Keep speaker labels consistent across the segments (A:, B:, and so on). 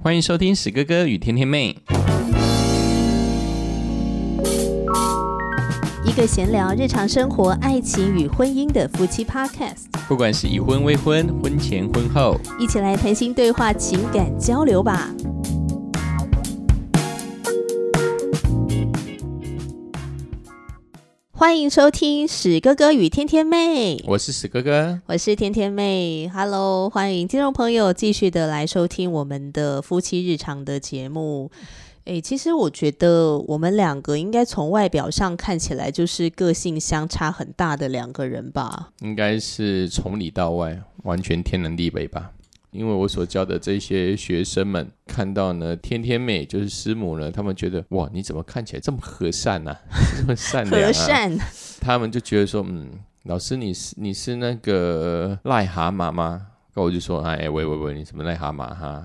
A: 欢迎收听史哥哥与甜甜妹，
B: 一个闲聊日常生活、爱情与婚姻的夫妻 Podcast，
A: 不管是已婚、未婚、婚前、婚后，
B: 一起来谈心对话、情感交流吧。欢迎收听史哥哥与天天妹，
A: 我是史哥哥，
B: 我是天天妹。Hello，欢迎听众朋友继续的来收听我们的夫妻日常的节目。诶，其实我觉得我们两个应该从外表上看起来就是个性相差很大的两个人吧？
A: 应该是从里到外完全天南地北吧。因为我所教的这些学生们看到呢，天天妹就是师母呢，他们觉得哇，你怎么看起来这么和善呢？这么善良
B: 啊？
A: 他们就觉得说，嗯，老师你是你是那个癞蛤蟆吗？我就说，哎，喂喂喂，你什么癞蛤蟆哈？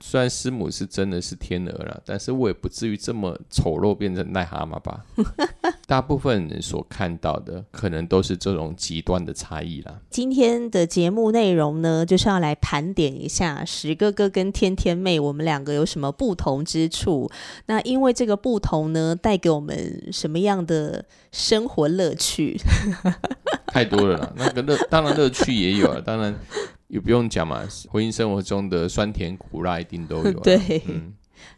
A: 虽然师母是真的是天鹅了，但是我也不至于这么丑陋变成癞蛤蟆吧？大部分人所看到的，可能都是这种极端的差异啦。
B: 今天的节目内容呢，就是要来盘点一下石哥哥跟天天妹，我们两个有什么不同之处？那因为这个不同呢，带给我们什么样的生活乐趣？
A: 太多了啦，那个乐当然乐趣也有啊，当然。也不用讲嘛，婚姻生活中的酸甜苦辣一定都有。
B: 对，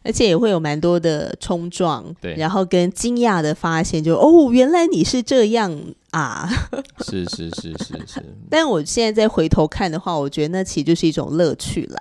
B: 而且也会有蛮多的冲撞，
A: 对，
B: 然后跟惊讶的发现，就哦，原来你是这样。啊，
A: 是是是是是，
B: 但我现在再回头看的话，我觉得那其实就是一种乐趣啦，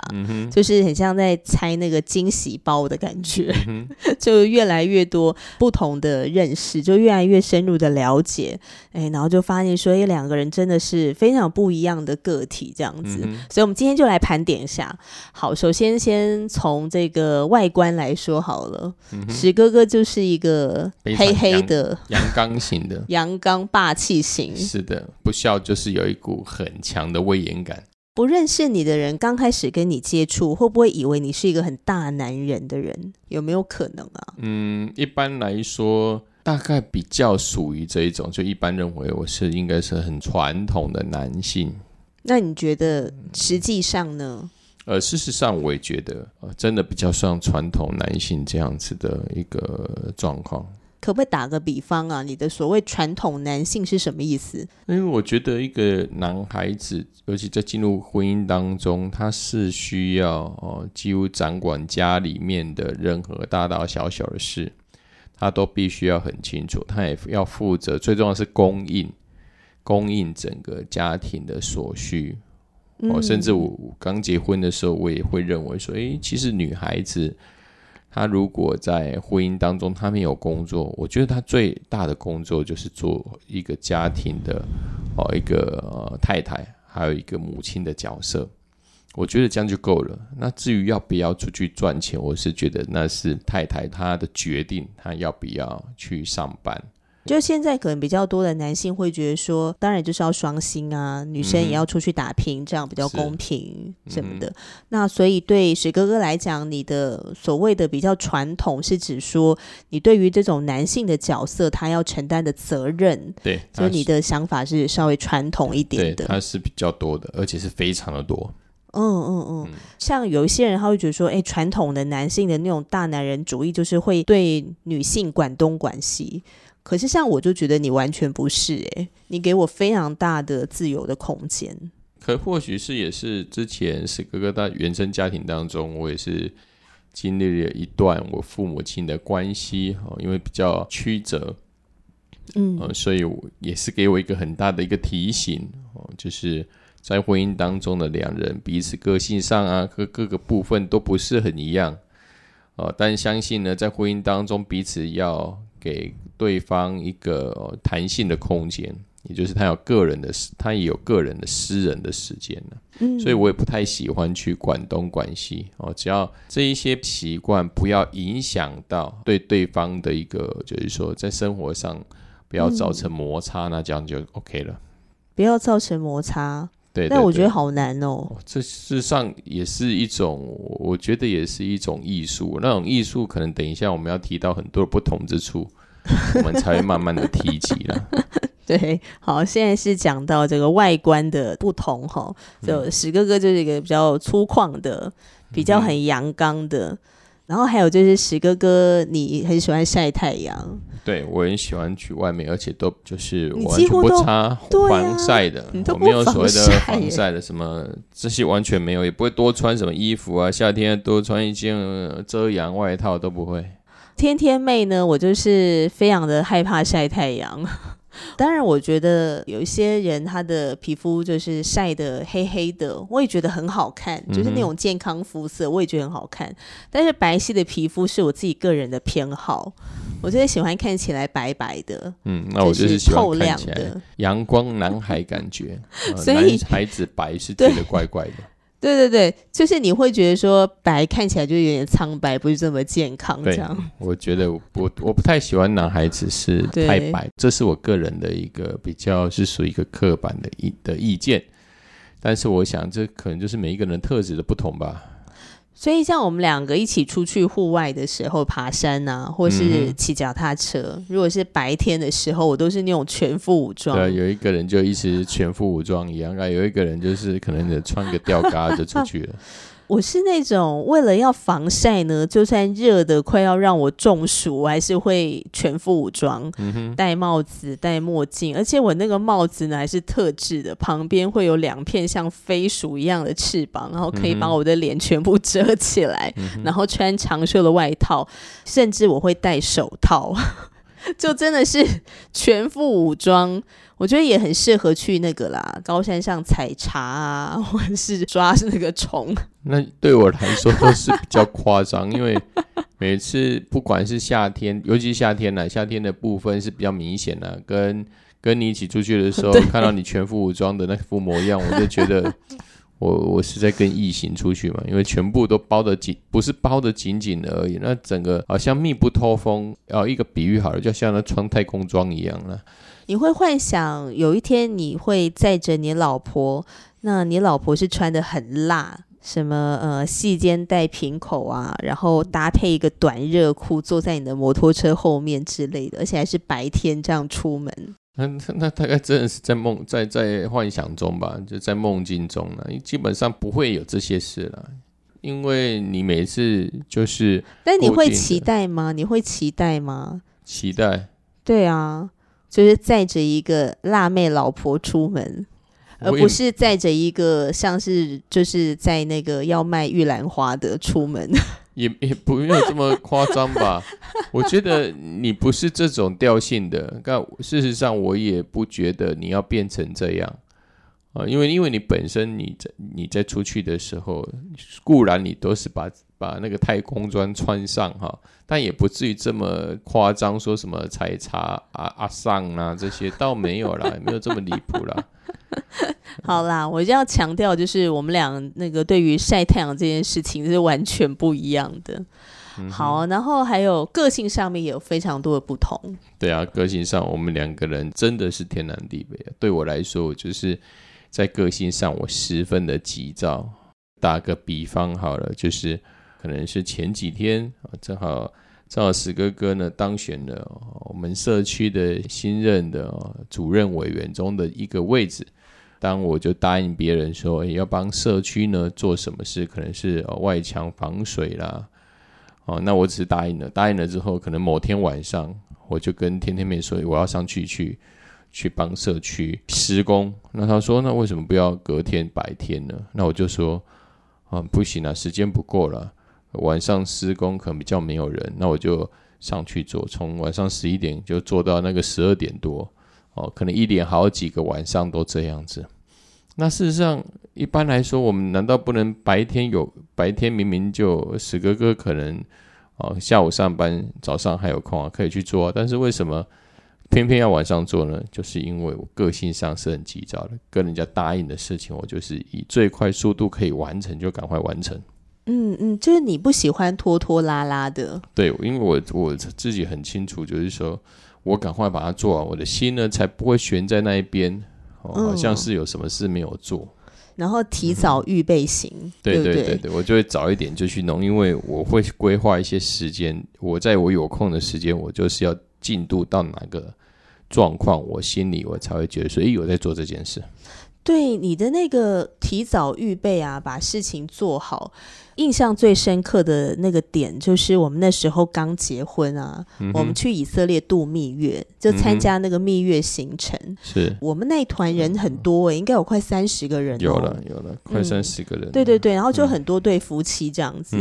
B: 就是很像在拆那个惊喜包的感觉，就越来越多不同的认识，就越来越深入的了解，哎，然后就发现说，哎，两个人真的是非常不一样的个体，这样子，所以我们今天就来盘点一下。好，首先先从这个外观来说好了，石哥哥就是一个黑黑的
A: 阳刚型的。
B: 阳刚霸。气型
A: 是的，不笑就是有一股很强的威严感。
B: 不认识你的人刚开始跟你接触，会不会以为你是一个很大男人的人？有没有可能啊？
A: 嗯，一般来说，大概比较属于这一种，就一般认为我是应该是很传统的男性。
B: 那你觉得实际上呢？
A: 呃，事实上我也觉得，呃，真的比较像传统男性这样子的一个状况。
B: 可不可以打个比方啊？你的所谓传统男性是什么意思？
A: 因为我觉得一个男孩子，尤其在进入婚姻当中，他是需要哦，几乎掌管家里面的任何大大小小的事，他都必须要很清楚。他也要负责，最重要是供应，供应整个家庭的所需。哦，甚至我刚结婚的时候，我也会认为说，诶，其实女孩子。他如果在婚姻当中他没有工作，我觉得他最大的工作就是做一个家庭的哦一个太太，还有一个母亲的角色。我觉得这样就够了。那至于要不要出去赚钱，我是觉得那是太太她的决定，她要不要去上班。
B: 就现在可能比较多的男性会觉得说，当然就是要双薪啊，女生也要出去打拼，这样比较公平什么的。那所以对水哥哥来讲，你的所谓的比较传统，是指说你对于这种男性的角色，他要承担的责任，
A: 对，
B: 所以你的想法是稍微传统一点的。
A: 他是比较多的，而且是非常的多。
B: 嗯嗯嗯，像有一些人他会觉得说，哎，传统的男性的那种大男人主义，就是会对女性管东管西。可是像我就觉得你完全不是诶，你给我非常大的自由的空间。
A: 可或许是也是之前是哥哥在原生家庭当中，我也是经历了一段我父母亲的关系哦，因为比较曲折，嗯，所以也是给我一个很大的一个提醒哦，就是在婚姻当中的两人彼此个性上啊，各各个部分都不是很一样哦，但相信呢，在婚姻当中彼此要给。对方一个弹性的空间，也就是他有个人的，他也有个人的私人的时间呢。嗯，所以我也不太喜欢去管东管西哦。只要这一些习惯不要影响到对对方的一个，就是说在生活上不要造成摩擦，那这样就 OK 了。
B: 不要造成摩擦，
A: 对。
B: 但我觉得好难哦。
A: 这事实上也是一种，我觉得也是一种艺术。那种艺术可能等一下我们要提到很多不同之处。我们才会慢慢的提及了。
B: 对，好，现在是讲到这个外观的不同哈。就史哥哥就是一个比较粗犷的、比较很阳刚的。然后还有就是史哥哥，你很喜欢晒太阳。
A: 对，我很喜欢去外面，而且都就是完全不擦防晒的，我没有所谓的防晒的什么这些完全没有，也不会多穿什么衣服啊，夏天多穿一件遮阳外套都不会。
B: 天天妹呢，我就是非常的害怕晒太阳。当然，我觉得有一些人他的皮肤就是晒的黑黑的，我也觉得很好看，就是那种健康肤色，我也觉得很好看。但是白皙的皮肤是我自己个人的偏好，我特别喜欢看起来白白的。
A: 嗯，那我就是透亮的阳光男孩感觉，所以孩子白是觉得怪怪的。
B: 对对对，就是你会觉得说白看起来就有点苍白，不是这么健康。这样，
A: 我觉得我我不太喜欢男孩子是 太白，这是我个人的一个比较是属于一个刻板的意的意见。但是我想，这可能就是每一个人特质的不同吧。
B: 所以，像我们两个一起出去户外的时候，爬山啊，或是骑脚踏车，如果是白天的时候，我都是那种全副武装。
A: 对，有一个人就一直全副武装一样，啊，有一个人就是可能穿个吊嘎就出去了。
B: 我是那种为了要防晒呢，就算热的快要让我中暑，我还是会全副武装，戴帽子、戴墨镜，而且我那个帽子呢还是特制的，旁边会有两片像飞鼠一样的翅膀，然后可以把我的脸全部遮起来，然后穿长袖的外套，甚至我会戴手套，就真的是 全副武装。我觉得也很适合去那个啦，高山上采茶啊，或者是抓那个虫。
A: 那对我来说都是比较夸张，因为每次不管是夏天，尤其夏天呢，夏天的部分是比较明显的。跟跟你一起出去的时候，看到你全副武装的那副模样，我就觉得我我是在跟异形出去嘛，因为全部都包得紧，不是包得紧紧的而已，那整个好像密不透风。哦，一个比喻好了，就像那穿太空装一样了。
B: 你会幻想有一天你会载着你老婆，那你老婆是穿的很辣，什么呃细肩带平口啊，然后搭配一个短热裤，坐在你的摩托车后面之类的，而且还是白天这样出门。
A: 那那大概真的是在梦，在在幻想中吧，就在梦境中了。基本上不会有这些事了，因为你每次就是。
B: 但你会期待吗？你会期待吗？
A: 期待。
B: 对啊。就是载着一个辣妹老婆出门，而不是载着一个像是就是在那个要卖玉兰花的出门，
A: 也 也不用这么夸张吧？我觉得你不是这种调性的，但事实上我也不觉得你要变成这样啊，因为因为你本身你在你在出去的时候，固然你都是把。把那个太空装穿上哈，但也不至于这么夸张，说什么采茶啊阿上啊这些倒没有啦，没有这么离谱啦。
B: 好啦，我就要强调，就是我们俩那个对于晒太阳这件事情是完全不一样的。好，然后还有个性上面也有非常多的不同。
A: 对啊，个性上我们两个人真的是天南地北。对我来说，我就是在个性上我十分的急躁。打个比方好了，就是。可能是前几天啊，正好正好史哥哥呢当选了我们社区的新任的主任委员中的一个位置。当我就答应别人说要帮社区呢做什么事，可能是外墙防水啦。哦，那我只是答应了，答应了之后，可能某天晚上我就跟天天妹说我要上去去去帮社区施工。那他说那为什么不要隔天白天呢？那我就说啊不行啊，时间不够了。晚上施工可能比较没有人，那我就上去做，从晚上十一点就做到那个十二点多，哦，可能一连好几个晚上都这样子。那事实上，一般来说，我们难道不能白天有白天明明就史哥哥可能哦下午上班，早上还有空啊，可以去做，啊但是为什么偏偏要晚上做呢？就是因为我个性上是很急躁的，跟人家答应的事情，我就是以最快速度可以完成就赶快完成。
B: 嗯嗯，就是你不喜欢拖拖拉拉的。
A: 对，因为我我自己很清楚，就是说我赶快把它做完，我的心呢才不会悬在那一边，好像是有什么事没有做。
B: 然后提早预备型，对对对
A: 对，我就会早一点就去弄，因为我会规划一些时间，我在我有空的时间，我就是要进度到哪个状况，我心里我才会觉得所以，我在做这件事。
B: 对你的那个提早预备啊，把事情做好。印象最深刻的那个点，就是我们那时候刚结婚啊，我们去以色列度蜜月，就参加那个蜜月行程。
A: 是。
B: 我们那团人很多，应该有快三十个人。
A: 有了，有了，快三十个人。
B: 对对对，然后就很多对夫妻这样子。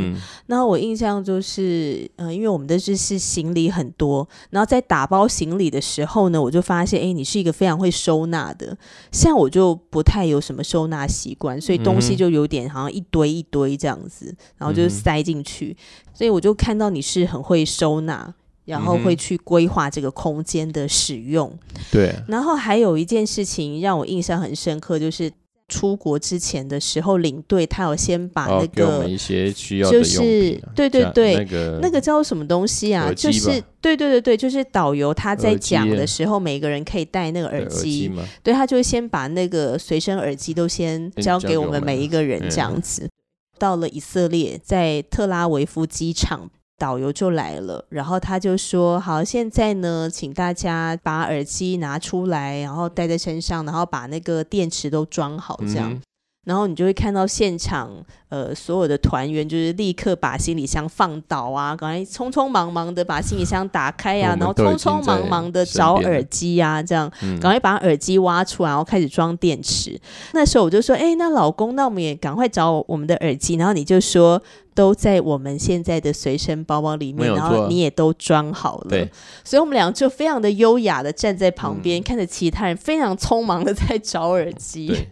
B: 然后我印象就是，嗯，因为我们的就是行李很多，然后在打包行李的时候呢，我就发现，哎，你是一个非常会收纳的，像我就不太有什么收纳习惯，所以东西就有点好像一堆一堆这样子，然后就塞进去。所以我就看到你是很会收纳，然后会去规划这个空间的使用。
A: 对。
B: 然后还有一件事情让我印象很深刻，就是。出国之前的时候，领队他有先把那个
A: 一些需要的
B: 就是，对对对，
A: 那个
B: 那个叫什么东西啊？就是对对对对，就是导游他在讲的时候，每个人可以戴那个耳机，对他就会先把那个随身耳机都先交给我们每一个人这样子。到了以色列，在特拉维夫机场。导游就来了，然后他就说：“好，现在呢，请大家把耳机拿出来，然后戴在身上，然后把那个电池都装好，这样。”然后你就会看到现场，呃，所有的团员就是立刻把行李箱放倒啊，赶快匆匆忙忙的把行李箱打开呀，然后匆匆忙忙的找耳机啊，这样，赶快把耳机挖出来，然后开始装电池。那时候我就说，哎，那老公，那我们也赶快找我们的耳机。然后你就说，都在我们现在的随身包包里面，然后你也都装好了。
A: 对，
B: 所以我们两个就非常的优雅的站在旁边，看着其他人非常匆忙的在找耳机。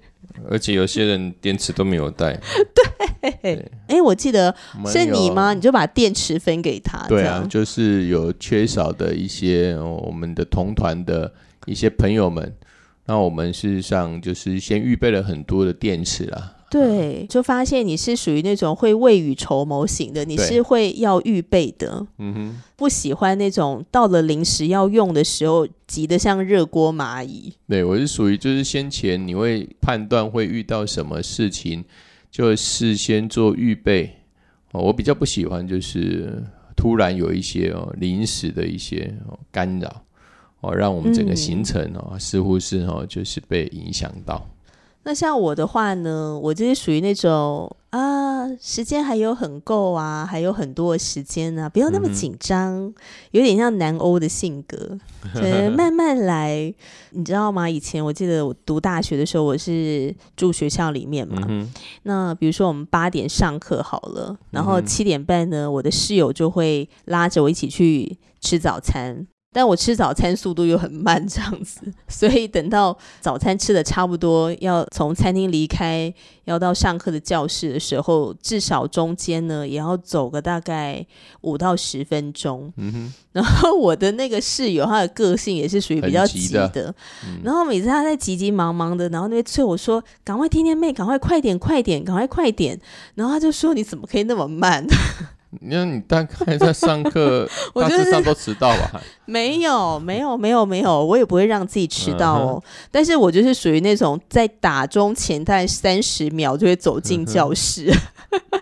A: 而且有些人电池都没有带。
B: 对，哎，我记得是你吗？你就把电池分给他。
A: 对啊，就是有缺少的一些我们的同团的一些朋友们，那我们事实上就是先预备了很多的电池啦。
B: 对，就发现你是属于那种会未雨绸缪型的，你是会要预备的。嗯哼，不喜欢那种到了临时要用的时候急得像热锅蚂蚁。
A: 对我是属于就是先前你会判断会遇到什么事情，就事先做预备。哦，我比较不喜欢就是突然有一些哦临时的一些干扰哦，让我们整个行程哦似乎是哦就是被影响到。
B: 那像我的话呢，我就是属于那种啊，时间还有很够啊，还有很多时间啊，不要那么紧张，有点像南欧的性格，慢慢来，你知道吗？以前我记得我读大学的时候，我是住学校里面嘛，那比如说我们八点上课好了，然后七点半呢，我的室友就会拉着我一起去吃早餐。但我吃早餐速度又很慢，这样子，所以等到早餐吃的差不多，要从餐厅离开，要到上课的教室的时候，至少中间呢也要走个大概五到十分钟。嗯哼。然后我的那个室友，他的个性也是属于比较急的。然后每次他在急急忙忙的，然后那边催我说：“赶快，天天妹，赶快快点，快点，赶快快点。”然后他就说：“你怎么可以那么慢？”
A: 你看，你大概在上课，大致上都迟到吧？
B: 没有，没有，没有，没有，我也不会让自己迟到哦。但是我就是属于那种在打钟前大概三十秒就会走进教室，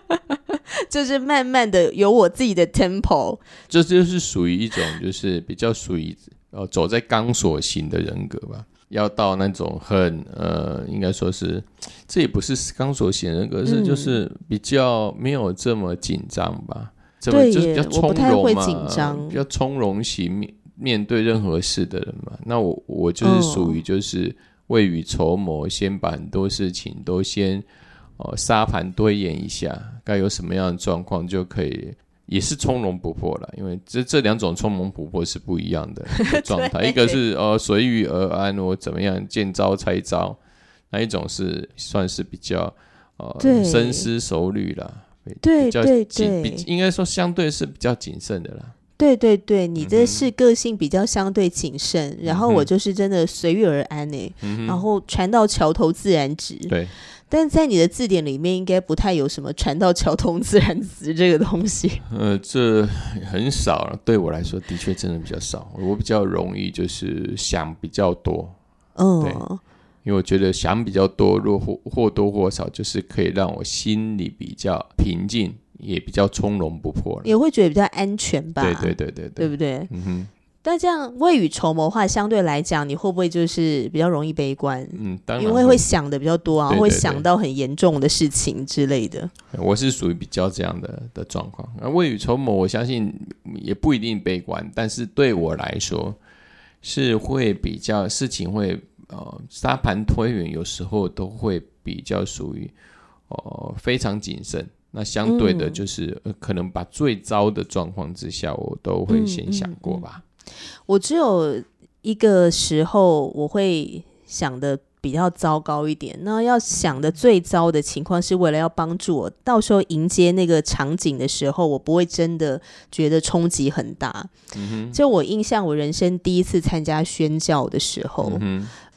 B: 就是慢慢的有我自己的 tempo。
A: 这就是属于一种，就是比较属于呃走在钢索型的人格吧。要到那种很呃，应该说是，这也不是刚所写人格，是就是比较没有这么紧张吧？
B: 对，
A: 就是比较从容嘛，
B: 比
A: 较从容型面面对任何事的人嘛。那我我就是属于就是未雨绸缪，先把很多事情都先哦沙盘堆演一下，该有什么样的状况就可以。也是从容不迫了，因为这这两种从容不迫是不一样的 状态。一个是呃随遇而安，我怎么样见招拆招；那一种是算是比较呃深思熟虑了，
B: 对对对，
A: 应该说相对是比较谨慎的啦。
B: 对对对，你这是个性比较相对谨慎，然后我就是真的随遇而安呢，然后船到桥头自然直。
A: 对。
B: 但在你的字典里面，应该不太有什么“船到桥头自然直”这个东西。
A: 呃，这很少了。对我来说，的确真的比较少。我比较容易就是想比较多。嗯，对，因为我觉得想比较多，若或或多或少，就是可以让我心里比较平静，也比较从容不迫。
B: 也会觉得比较安全吧？
A: 对对对对对，
B: 对不对？
A: 嗯哼。
B: 但这样未雨绸缪的话，相对来讲，你会不会就是比较容易悲观？
A: 嗯，当然，
B: 因为会想的比较多啊，会想到很严重的事情之类的。
A: 我是属于比较这样的的状况。那未雨绸缪，我相信也不一定悲观，但是对我来说是会比较事情会呃沙盘推演，有时候都会比较属于哦非常谨慎。那相对的，就是可能把最糟的状况之下，我都会先想过吧。
B: 我只有一个时候，我会想的比较糟糕一点。那要想的最糟的情况，是为了要帮助我到时候迎接那个场景的时候，我不会真的觉得冲击很大。就我印象，我人生第一次参加宣教的时候。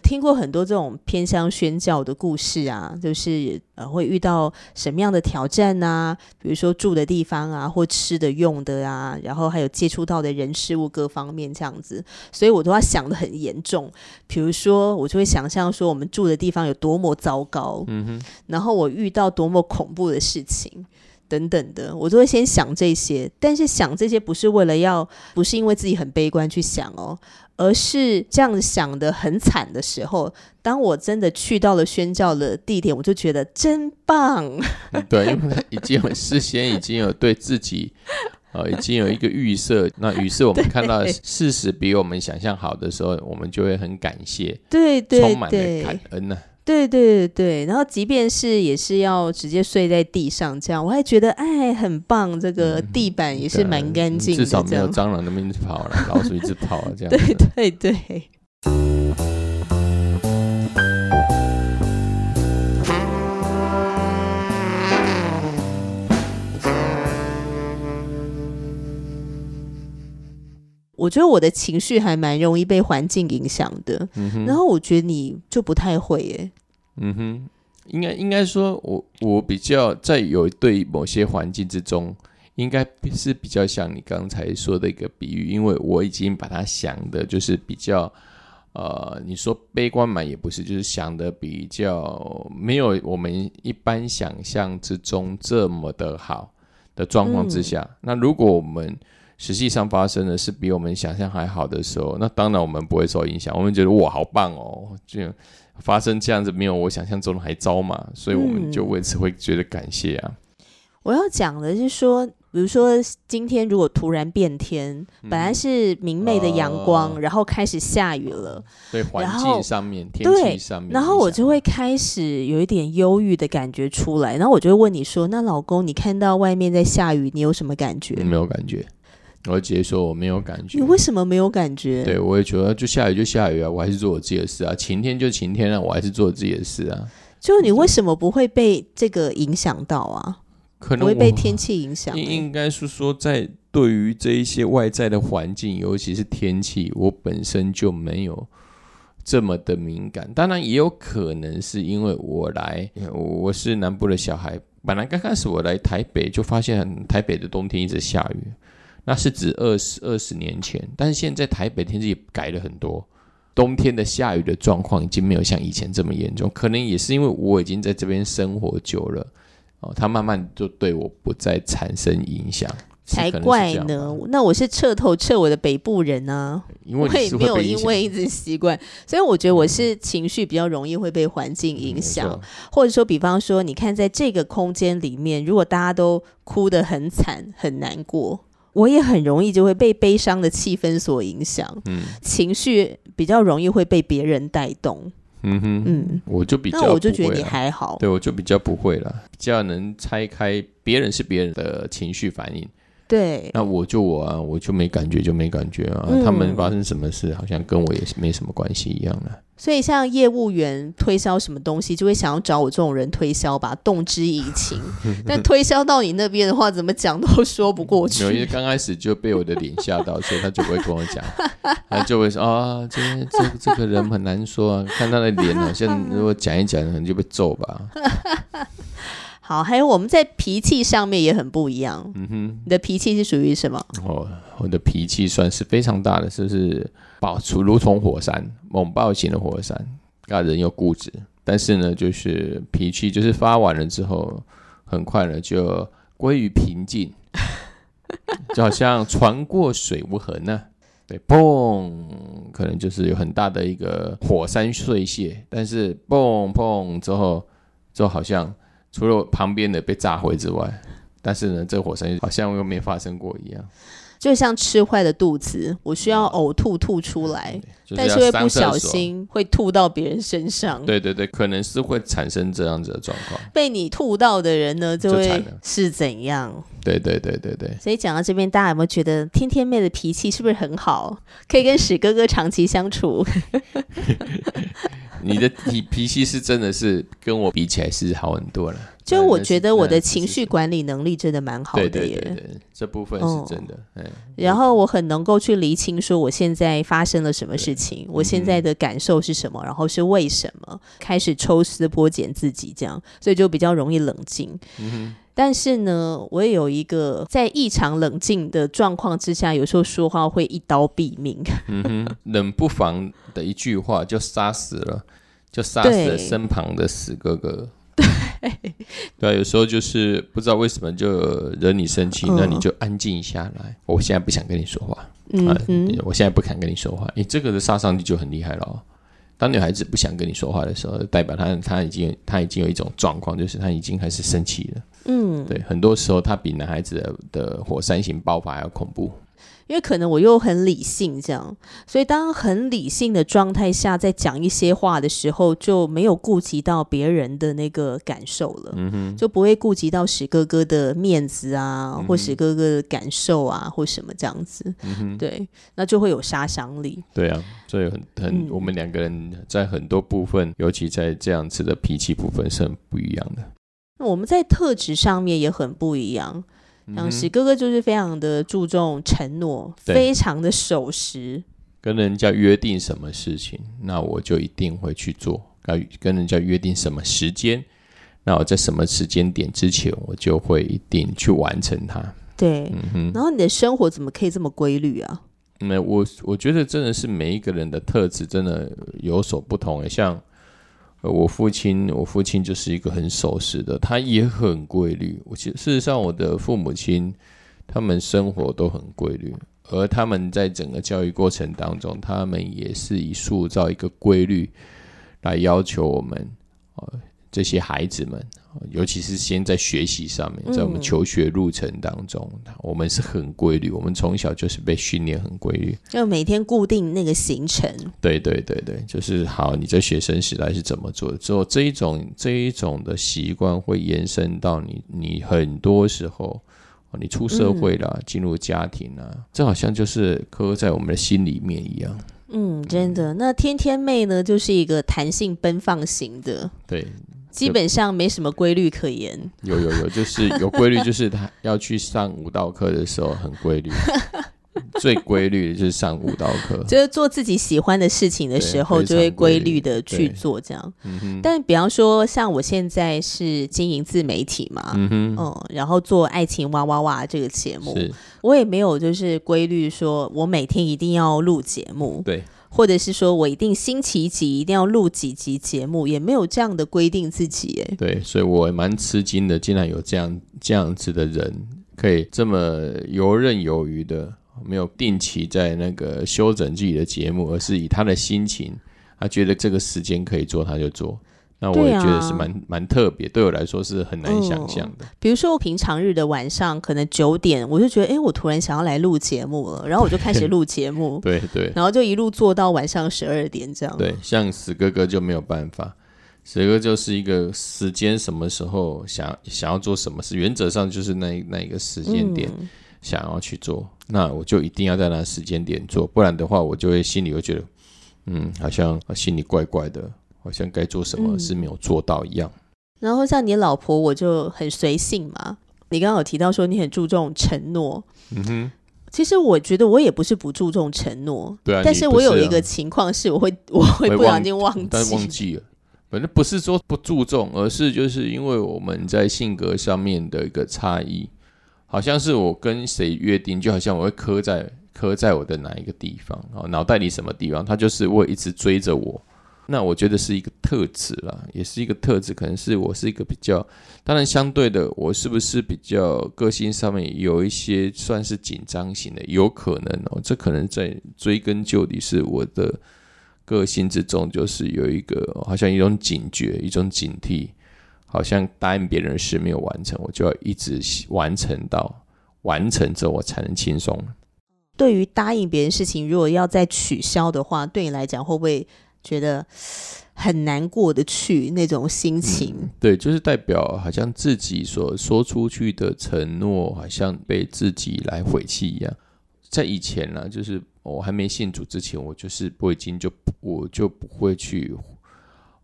B: 听过很多这种偏向宣教的故事啊，就是呃会遇到什么样的挑战啊？比如说住的地方啊，或吃的用的啊，然后还有接触到的人事物各方面这样子，所以我都要想的很严重。比如说，我就会想象说我们住的地方有多么糟糕，嗯哼，然后我遇到多么恐怖的事情等等的，我都会先想这些。但是想这些不是为了要，不是因为自己很悲观去想哦。而是这样想的很惨的时候，当我真的去到了宣教的地点，我就觉得真棒。
A: 对，因为已经事先已经有对自己，呃，已经有一个预设。那于是我们看到事实比我们想象好的时候，我们就会很感谢，
B: 对对，
A: 充满了感恩呢。
B: 对对对然后即便是也是要直接睡在地上这样，我还觉得哎很棒，这个地板也是蛮干净，
A: 至少没有 蟑螂那么一直跑了，老鼠一直跑了这样。
B: 对对对。我觉得我的情绪还蛮容易被环境影响的，然后我觉得你就不太会耶。
A: 嗯哼，应该应该说，我我比较在有对某些环境之中，应该是比较像你刚才说的一个比喻，因为我已经把它想的，就是比较呃，你说悲观嘛，也不是，就是想的比较没有我们一般想象之中这么的好的状况之下，那如果我们实际上发生的是比我们想象还好的时候，那当然我们不会受影响。我们觉得哇，好棒哦！就发生这样子没有我想象中的还糟嘛，所以我们就为此会觉得感谢啊。
B: 我要讲的是说，比如说今天如果突然变天，本来是明媚的阳光，然后开始下雨了，
A: 对环境上面、天气上面，
B: 然后我就会开始有一点忧郁的感觉出来。然后我就会问你说：“那老公，你看到外面在下雨，你有什么感觉？”
A: 没有感觉。我直接说我没有感觉。
B: 你为什么没有感觉？
A: 对，我也觉得就下雨就下雨啊，我还是做我自己的事啊。晴天就晴天啊，我还是做自己的事啊。
B: 就你为什么不会被这个影响到啊？
A: 可能
B: 会被天气影响。
A: 应该是说，在对于这一些外在的环境，尤其是天气，我本身就没有这么的敏感。当然，也有可能是因为我来，我是南部的小孩，本来刚开始我来台北就发现台北的冬天一直下雨。那是指二十二十年前，但是现在台北天气也改了很多，冬天的下雨的状况已经没有像以前这么严重，可能也是因为我已经在这边生活久了，哦，它慢慢就对我不再产生影响，
B: 才怪呢。那我是彻头彻尾的北部人呢，
A: 我
B: 也没有因为一直习惯，所以我觉得我是情绪比较容易会被环境影响，或者说，比方说，你看在这个空间里面，如果大家都哭得很惨很难过。我也很容易就会被悲伤的气氛所影响，嗯，情绪比较容易会被别人带动，
A: 嗯哼，嗯，我就比较，
B: 那我就觉得你还好，
A: 对我就比较不会了，比较能拆开别人是别人的情绪反应。
B: 对，
A: 那我就我啊，我就没感觉，就没感觉啊。他们发生什么事，好像跟我也是没什么关系一样的。
B: 所以，像业务员推销什么东西，就会想要找我这种人推销吧，动之以情。但推销到你那边的话，怎么讲都说不过去。
A: 因为刚开始就被我的脸吓到，所以他就不会跟我讲，他就会说啊，这这这个人很难说啊，看他的脸好像 如果讲一讲，可能就被揍吧。
B: 好，还有我们在脾气上面也很不一样。嗯哼，你的脾气是属于什么？
A: 哦，我的脾气算是非常大的，就是爆出如同火山，猛爆型的火山。那，人又固执，但是呢，就是脾气就是发完了之后，很快呢就归于平静，就好像船过水无痕呢。对，砰，可能就是有很大的一个火山碎屑，但是砰砰之后，就好像除了旁边的被炸毁之外，但是呢，这火山好像又没发生过一样。
B: 就像吃坏的肚子，我需要呕吐吐出来，但是会不小心会吐到别人身上。
A: 对对对，可能是会产生这样子的状况。
B: 被你吐到的人呢，就会是怎样？
A: 对对对对对。
B: 所以讲到这边，大家有没有觉得天天妹的脾气是不是很好？可以跟史哥哥长期相处？
A: 你的脾脾气是真的是跟我比起来是好很多了。
B: 就我觉得我的情绪管理能力真的蛮好的耶，
A: 对对对，这部分是真的。嗯，
B: 然后我很能够去厘清说我现在发生了什么事情，我现在的感受是什么，然后是为什么，开始抽丝剥茧自己这样，所以就比较容易冷静。嗯但是呢，我也有一个在异常冷静的状况之下，有时候说话会一刀毙命。
A: 嗯哼，冷不防的一句话就杀死了，就杀死了身旁的死哥哥。
B: 对，
A: 对啊，有时候就是不知道为什么就惹你生气，那你就安静下来。我现在不想跟你说话，嗯我现在不敢跟你说话。你这个的杀伤力就很厉害了。当女孩子不想跟你说话的时候，代表她她已经她已经有一种状况，就是她已经开始生气了。嗯，对，很多时候她比男孩子的的火山型爆发还要恐怖。
B: 因为可能我又很理性，这样，所以当很理性的状态下，在讲一些话的时候，就没有顾及到别人的那个感受了，就不会顾及到史哥哥的面子啊，或史哥哥的感受啊，或什么这样子，嗯，对，那就会有杀伤力。
A: 对啊，所以很很，我们两个人在很多部分，尤其在这样子的脾气部分是很不一样的。
B: 那我们在特质上面也很不一样。像喜哥哥就是非常的注重承诺，非常的守时。
A: 跟人家约定什么事情，那我就一定会去做。跟跟人家约定什么时间，那我在什么时间点之前，我就会一定去完成它。
B: 对，嗯哼。然后你的生活怎么可以这么规律啊？
A: 没，我我觉得真的是每一个人的特质真的有所不同。像。我父亲，我父亲就是一个很守时的，他也很规律。我其实事实上，我的父母亲他们生活都很规律，而他们在整个教育过程当中，他们也是以塑造一个规律来要求我们啊这些孩子们。尤其是先在学习上面，在我们求学路程当中，我们是很规律。我们从小就是被训练很规律，
B: 就每天固定那个行程。
A: 对对对对，就是好。你在学生时代是怎么做的？之后这一种这一种的习惯会延伸到你，你很多时候，你出社会了，进入家庭啊，这好像就是刻在我们的心里面一样。
B: 嗯，真的。那天天妹呢，就是一个弹性奔放型的。
A: 对。
B: 基本上没什么规律可言。
A: 有有有，就是 有规律，就是他要去上舞蹈课的时候很规律。最规律的就是上舞蹈课，
B: 就是做自己喜欢的事情的时候，就会规律的去做这样。但比方说，像我现在是经营自媒体嘛，嗯，然后做爱情哇哇哇这个节目，我也没有就是规律说我每天一定要录节目。
A: 对。
B: 或者是说我一定星期几一定要录几集节目，也没有这样的规定自己哎。
A: 对，所以我蛮吃惊的，竟然有这样这样子的人，可以这么游刃有余的，没有定期在那个修整自己的节目，而是以他的心情，他觉得这个时间可以做，他就做。那我也觉得是蛮蛮特别，对我来说是很难想象的。
B: 比如说我平常日的晚上，可能九点，我就觉得，哎，我突然想要来录节目了，然后我就开始录节目，
A: 对对，
B: 然后就一路做到晚上十二点这样。
A: 对，像死哥哥就没有办法，死哥就是一个时间什么时候想想要做什么事，原则上就是那那一个时间点想要去做，那我就一定要在那时间点做，不然的话，我就会心里会觉得，嗯，好像心里怪怪的。好像该做什么是没有做到一样。
B: 然后像你老婆，我就很随性嘛。你刚刚有提到说你很注重承诺，嗯哼。其实我觉得我也不是不注重承诺，
A: 对啊。
B: 但是我有一个情况是，我会 我会不小心忘记，
A: 但忘记了。反正不是说不注重，而是就是因为我们在性格上面的一个差异。好像是我跟谁约定，就好像我会刻在刻在我的哪一个地方，然后脑袋里什么地方，他就是会一直追着我。那我觉得是一个特质啦，也是一个特质，可能是我是一个比较，当然相对的，我是不是比较个性上面有一些算是紧张型的，有可能哦，这可能在追根究底是我的个性之中，就是有一个好像一种警觉，一种警惕，好像答应别人的事没有完成，我就要一直完成到完成之后，我才能轻松。
B: 对于答应别人事情，如果要再取消的话，对你来讲会不会觉得很难过得去那种心情？
A: 对，就是代表好像自己所说出去的承诺，好像被自己来毁弃一样。在以前呢，就是我还没信主之前，我就是我已经就我就不会去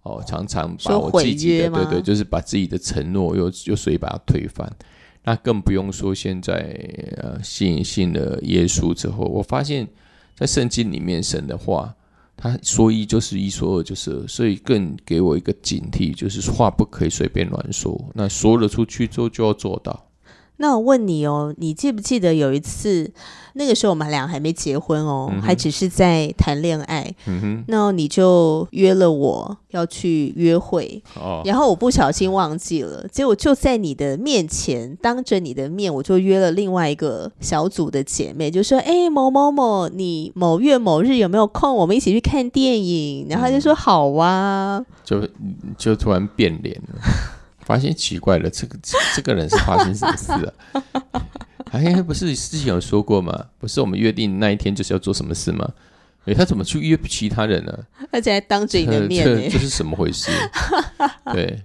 A: 哦，常常把我自己的对对，就是把自己的承诺又又随意把它推翻。那更不用说现在呃信信了耶稣之后，我发现，在圣经里面神的话，他说一就是一，说二就是二，所以更给我一个警惕，就是话不可以随便乱说。那说了出去之后就要做到。
B: 那我问你哦，你记不记得有一次，那个时候我们俩还没结婚哦，还只是在谈恋爱。嗯哼，那你就约了我要去约会，哦，然后我不小心忘记了，结果就在你的面前，当着你的面，我就约了另外一个小组的姐妹，就说：“哎，某某某，你某月某日有没有空？我们一起去看电影。”然后就说：“好啊。”
A: 就就突然变脸了。发现奇怪了，这个这个人是发生什么事了？哎，不是之前有说过吗？不是我们约定那一天就是要做什么事吗？哎，他怎么去约其他人呢？
B: 而且还当着你的面，
A: 这是什么回事？对，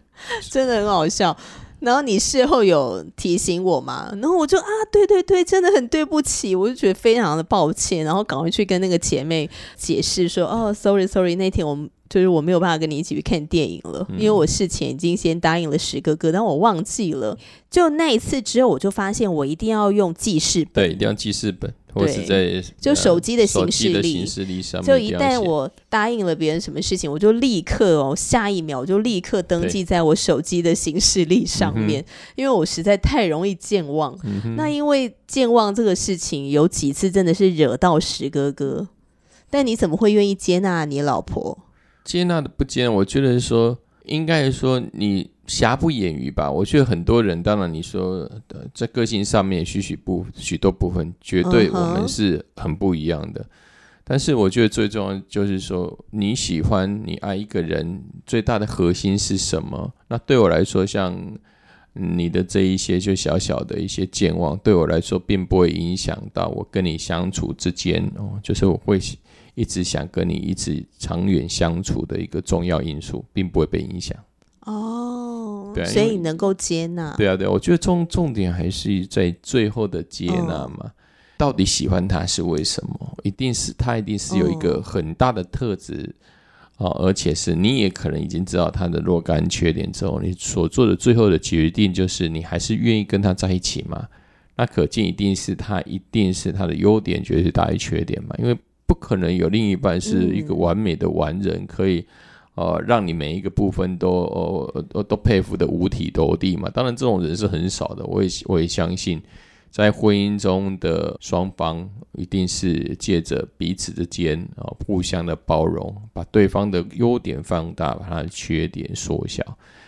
B: 真的很好笑。然后你事后有提醒我嘛？然后我就啊，对对对，真的很对不起，我就觉得非常的抱歉，然后赶快去跟那个姐妹解释说，哦，sorry sorry，那天我们。就是我没有办法跟你一起去看电影了，因为我事前已经先答应了石哥哥，但我忘记了。就那一次之后，我就发现我一定要用记事本，
A: 对，一定要记事本，或是在
B: 就手机的形
A: 式
B: 力，
A: 形式力上。
B: 就一旦我答应了别人什么事情，我就立刻哦，下一秒就立刻登记在我手机的形式力上面，因为我实在太容易健忘。那因为健忘这个事情，有几次真的是惹到石哥哥，但你怎么会愿意接纳你老婆？
A: 接纳的不接纳，我觉得说应该说你瑕不掩瑜吧。我觉得很多人，当然你说在个性上面许许不许多部分，绝对我们是很不一样的。但是我觉得最重要就是说，你喜欢你爱一个人最大的核心是什么？那对我来说，像你的这一些就小小的一些健忘，对我来说并不会影响到我跟你相处之间哦，就是我会。一直想跟你一直长远相处的一个重要因素，并不会被影响。
B: 哦，对，所以你能够接纳。
A: 对啊，对，我觉得重重点还是在最后的接纳嘛。到底喜欢他是为什么？一定是他一定是有一个很大的特质啊，而且是你也可能已经知道他的若干缺点之后，你所做的最后的决定就是你还是愿意跟他在一起吗？那可见一定是他一定是他的优点绝对大于缺点嘛，因为。不可能有另一半是一个完美的完人，可以呃让你每一个部分都呃都佩服的五体投地嘛？当然这种人是很少的，我也我也相信，在婚姻中的双方一定是借着彼此之间啊互相的包容，把对方的优点放大，把他的缺点缩小，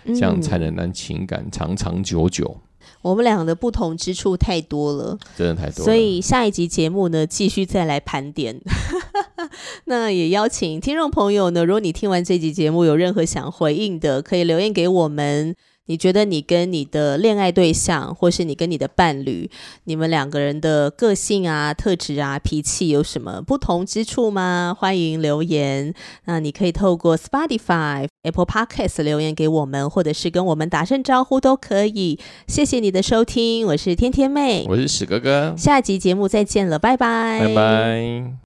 A: 这样才能让情感长长久久。
B: 我们俩的不同之处太多了，
A: 真的太多。
B: 所以下一集节目呢，继续再来盘点。那也邀请听众朋友呢，如果你听完这集节目有任何想回应的，可以留言给我们。你觉得你跟你的恋爱对象，或是你跟你的伴侣，你们两个人的个性啊、特质啊、脾气有什么不同之处吗？欢迎留言。那你可以透过 Spotify、Apple Podcast 留言给我们，或者是跟我们打声招呼都可以。谢谢你的收听，我是天天妹，
A: 我是史哥哥，
B: 下集节目再见了，拜拜，
A: 拜拜。